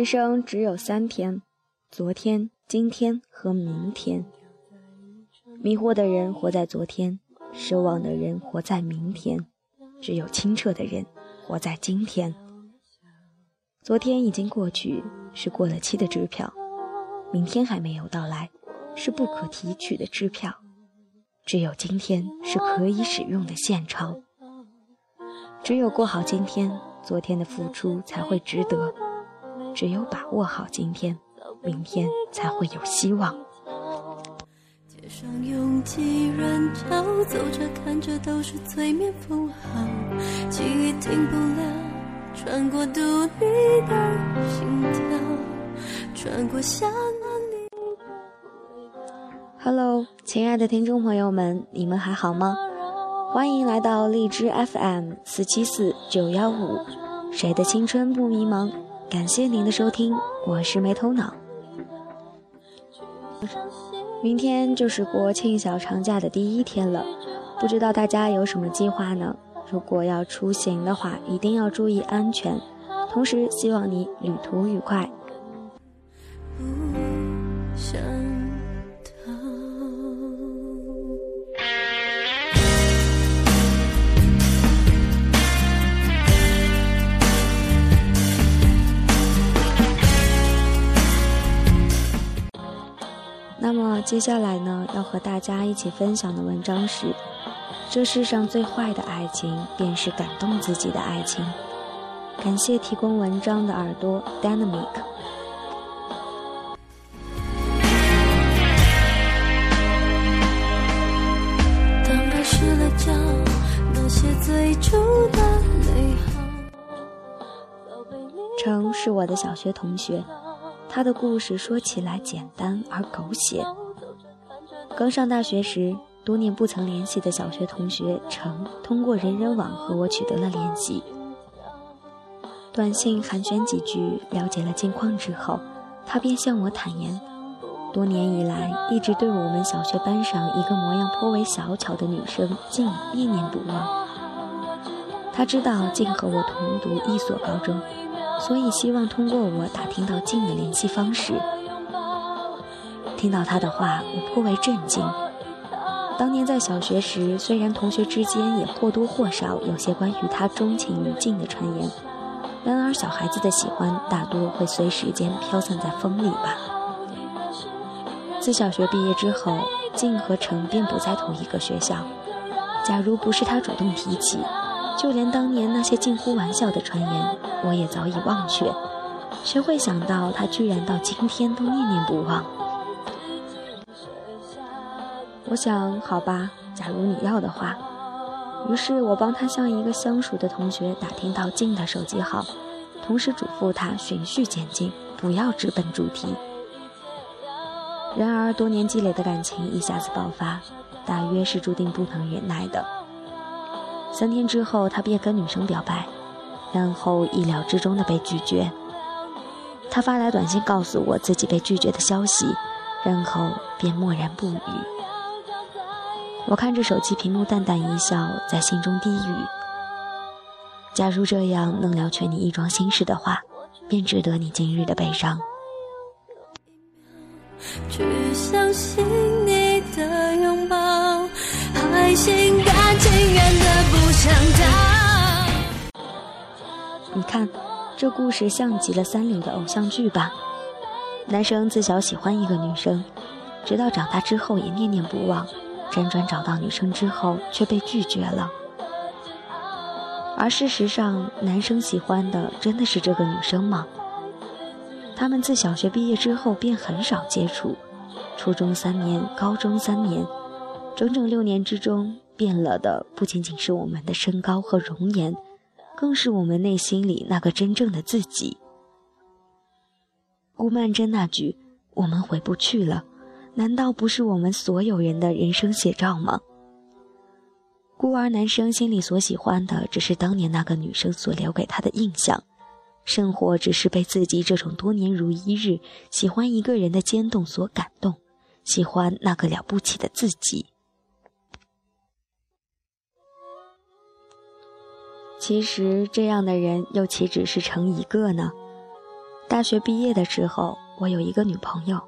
人生只有三天：昨天、今天和明天。迷惑的人活在昨天，失望的人活在明天，只有清澈的人活在今天。昨天已经过去，是过了期的支票；明天还没有到来，是不可提取的支票。只有今天是可以使用的现钞。只有过好今天，昨天的付出才会值得。只有把握好今天，明天才会有希望。街上拥挤人潮，走着看着都是催眠符号，记忆停不了，穿过读你的心跳，穿过想你。Hello，亲爱的听众朋友们，你们还好吗？欢迎来到荔枝 FM 四七四九幺五，谁的青春不迷茫？感谢您的收听，我是没头脑。明天就是国庆小长假的第一天了，不知道大家有什么计划呢？如果要出行的话，一定要注意安全，同时希望你旅途愉快。不想接下来呢，要和大家一起分享的文章是：这世上最坏的爱情，便是感动自己的爱情。感谢提供文章的耳朵 Dynamic。程是我的小学同学。他的故事说起来简单而狗血。刚上大学时，多年不曾联系的小学同学程通过人人网和我取得了联系。短信寒暄几句，了解了近况之后，他便向我坦言，多年以来一直对我们小学班上一个模样颇为小巧的女生静念念不忘。他知道静和我同读一所高中。所以希望通过我打听到静的联系方式。听到他的话，我颇为震惊。当年在小学时，虽然同学之间也或多或少有些关于他钟情于静的传言，然而小孩子的喜欢大多会随时间飘散在风里吧。自小学毕业之后，静和程便不在同一个学校。假如不是他主动提起。就连当年那些近乎玩笑的传言，我也早已忘却。谁会想到他居然到今天都念念不忘？我想，好吧，假如你要的话。于是我帮他向一个相熟的同学打听到静的手机号，同时嘱咐他循序渐进，不要直奔主题。然而多年积累的感情一下子爆发，大约是注定不能忍耐的。三天之后，他便跟女生表白，然后意料之中的被拒绝。他发来短信告诉我自己被拒绝的消息，然后便默然不语。我看着手机屏幕，淡淡一笑，在心中低语：假如这样能了却你一桩心事的话，便值得你今日的悲伤。只相信你的拥抱，还心甘情愿的不想逃。你看，这故事像极了三流的偶像剧吧？男生自小喜欢一个女生，直到长大之后也念念不忘，辗转找到女生之后却被拒绝了。而事实上，男生喜欢的真的是这个女生吗？他们自小学毕业之后便很少接触，初中三年，高中三年，整整六年之中，变了的不仅仅是我们的身高和容颜，更是我们内心里那个真正的自己。顾曼桢那句“我们回不去了”，难道不是我们所有人的人生写照吗？孤儿男生心里所喜欢的，只是当年那个女生所留给他的印象。生活只是被自己这种多年如一日喜欢一个人的坚动所感动，喜欢那个了不起的自己。其实这样的人又岂止是成一个呢？大学毕业的时候，我有一个女朋友，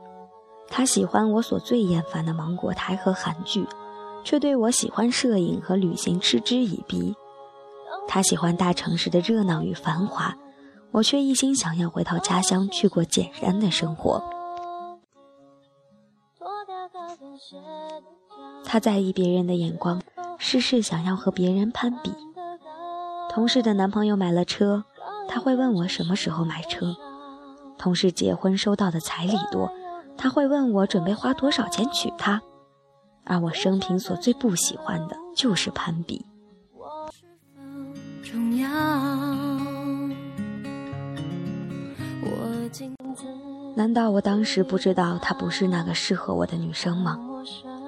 他喜欢我所最厌烦的芒果台和韩剧，却对我喜欢摄影和旅行嗤之以鼻。他喜欢大城市的热闹与繁华，我却一心想要回到家乡去过简单的生活。他在意别人的眼光，事事想要和别人攀比。同事的男朋友买了车，他会问我什么时候买车；同事结婚收到的彩礼多，他会问我准备花多少钱娶她。而我生平所最不喜欢的就是攀比。难道我当时不知道她不是那个适合我的女生吗？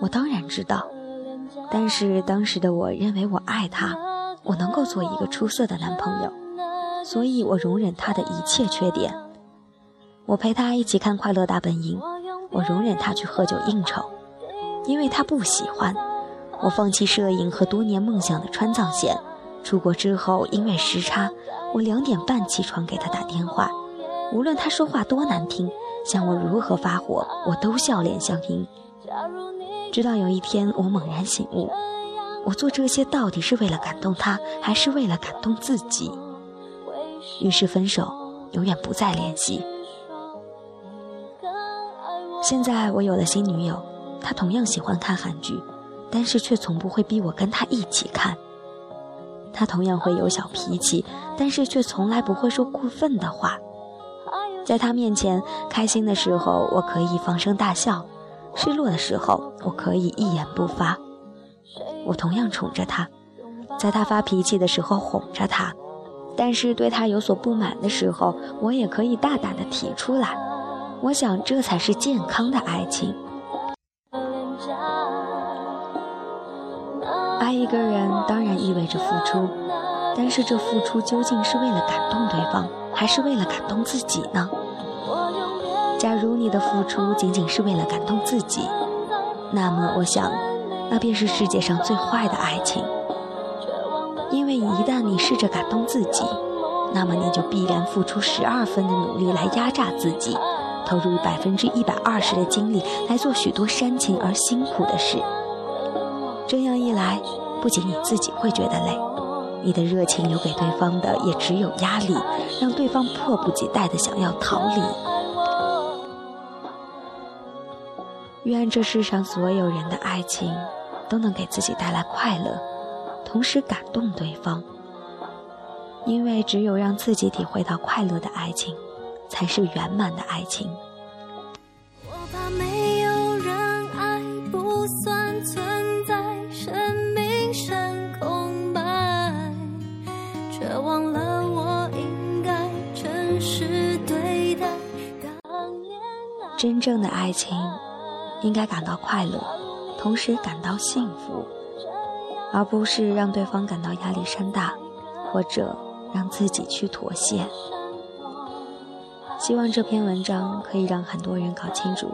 我当然知道，但是当时的我认为我爱她，我能够做一个出色的男朋友，所以我容忍她的一切缺点。我陪她一起看《快乐大本营》，我容忍他去喝酒应酬，因为他不喜欢。我放弃摄影和多年梦想的川藏线。出国之后，因为时差，我两点半起床给他打电话，无论他说话多难听，向我如何发火，我都笑脸相迎。直到有一天，我猛然醒悟，我做这些到底是为了感动他，还是为了感动自己？于是分手，永远不再联系。现在我有了新女友，她同样喜欢看韩剧，但是却从不会逼我跟她一起看。她同样会有小脾气，但是却从来不会说过分的话。在她面前，开心的时候我可以放声大笑。失落的时候，我可以一言不发。我同样宠着他，在他发脾气的时候哄着他，但是对他有所不满的时候，我也可以大胆的提出来。我想，这才是健康的爱情。爱一个人当然意味着付出，但是这付出究竟是为了感动对方，还是为了感动自己呢？假如你的付出仅仅是为了感动自己，那么我想，那便是世界上最坏的爱情。因为一旦你试着感动自己，那么你就必然付出十二分的努力来压榨自己，投入百分之一百二十的精力来做许多煽情而辛苦的事。这样一来，不仅你自己会觉得累，你的热情留给对方的也只有压力，让对方迫不及待的想要逃离。愿这世上所有人的爱情都能给自己带来快乐，同时感动对方。因为只有让自己体会到快乐的爱情，才是圆满的爱情。真正的爱情。应该感到快乐，同时感到幸福，而不是让对方感到压力山大，或者让自己去妥协。希望这篇文章可以让很多人搞清楚，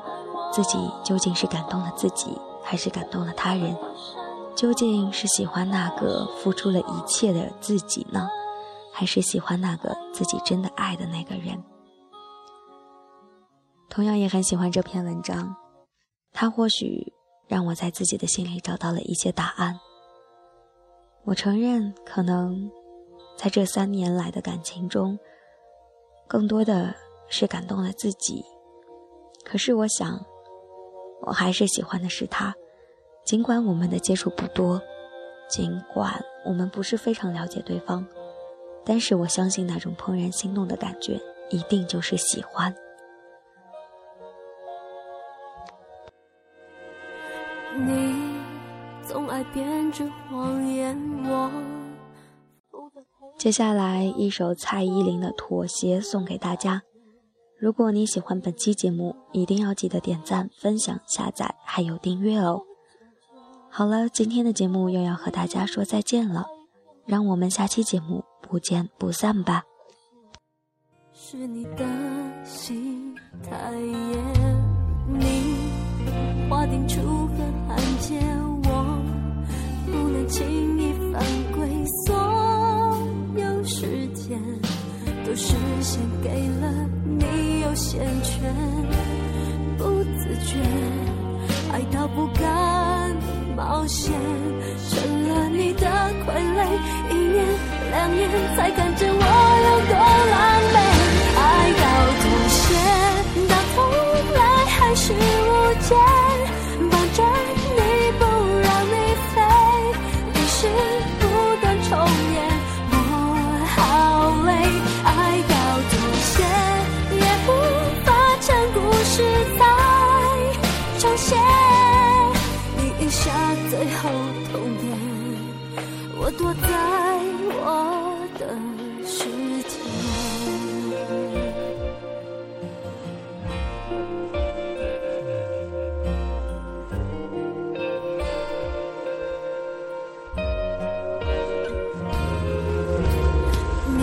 自己究竟是感动了自己，还是感动了他人？究竟是喜欢那个付出了一切的自己呢，还是喜欢那个自己真的爱的那个人？同样也很喜欢这篇文章。它或许让我在自己的心里找到了一些答案。我承认，可能在这三年来的感情中，更多的是感动了自己。可是，我想，我还是喜欢的是他。尽管我们的接触不多，尽管我们不是非常了解对方，但是我相信那种怦然心动的感觉，一定就是喜欢。你总爱编织谎言。我接下来一首蔡依林的《妥协》送给大家。如果你喜欢本期节目，一定要记得点赞、分享、下载，还有订阅哦。好了，今天的节目又要和大家说再见了，让我们下期节目不见不散吧。是你的心太野，你。划定楚河汉界，我不能轻易犯规，所有时间都是献给了你。有先权，不自觉，爱到不敢冒险，成了你的傀儡。一年两年才看见躲在我的世界。你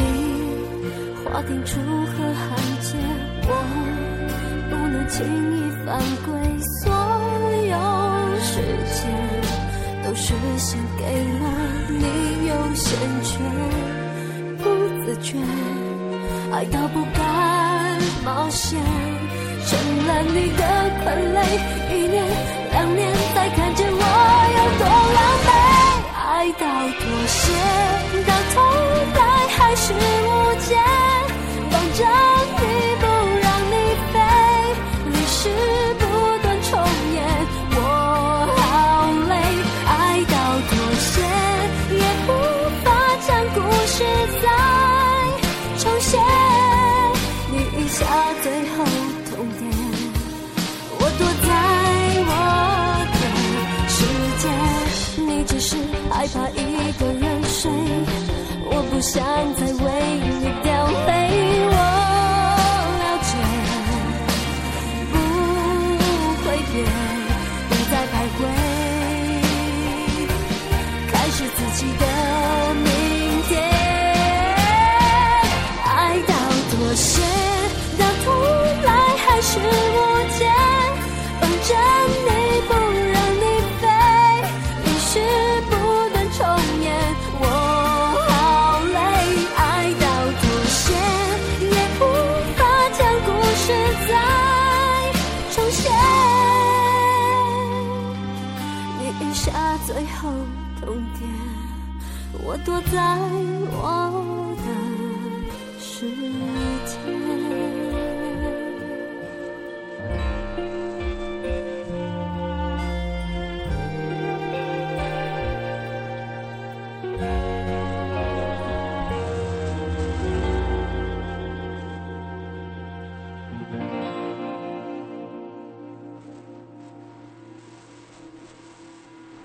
划定楚河汉界，我不能轻易犯规，所有时间都是献给了你优先权，不自觉，爱到不敢冒险，成了你的傀儡。一年两年才看见我有多狼狈，爱到妥协，到头只是害怕一个人睡，我不想再为你掉泪。我了解，不会变，不再徘徊，开始自己的明天。爱到妥协，到头来还是我躲在我。